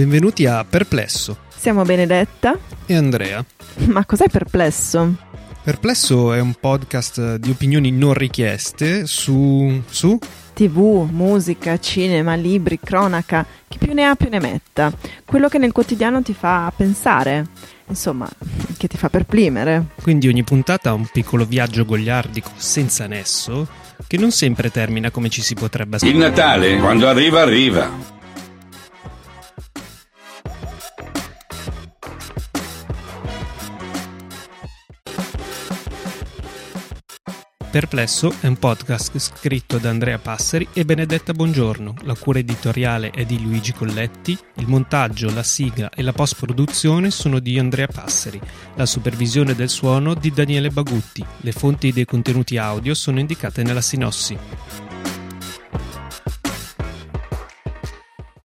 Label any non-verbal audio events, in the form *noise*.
Benvenuti a Perplesso. Siamo Benedetta e Andrea. *laughs* Ma cos'è Perplesso? Perplesso è un podcast di opinioni non richieste su... su? TV, musica, cinema, libri, cronaca, chi più ne ha più ne metta. Quello che nel quotidiano ti fa pensare, insomma, *laughs* che ti fa perplimere. Quindi ogni puntata ha un piccolo viaggio gogliardico senza nesso che non sempre termina come ci si potrebbe aspettare. Il Natale, quando arriva, arriva. Perplesso è un podcast scritto da Andrea Passeri e Benedetta Bongiorno. La cura editoriale è di Luigi Colletti, il montaggio, la sigla e la post-produzione sono di Andrea Passeri, la supervisione del suono di Daniele Bagutti. Le fonti dei contenuti audio sono indicate nella sinossi.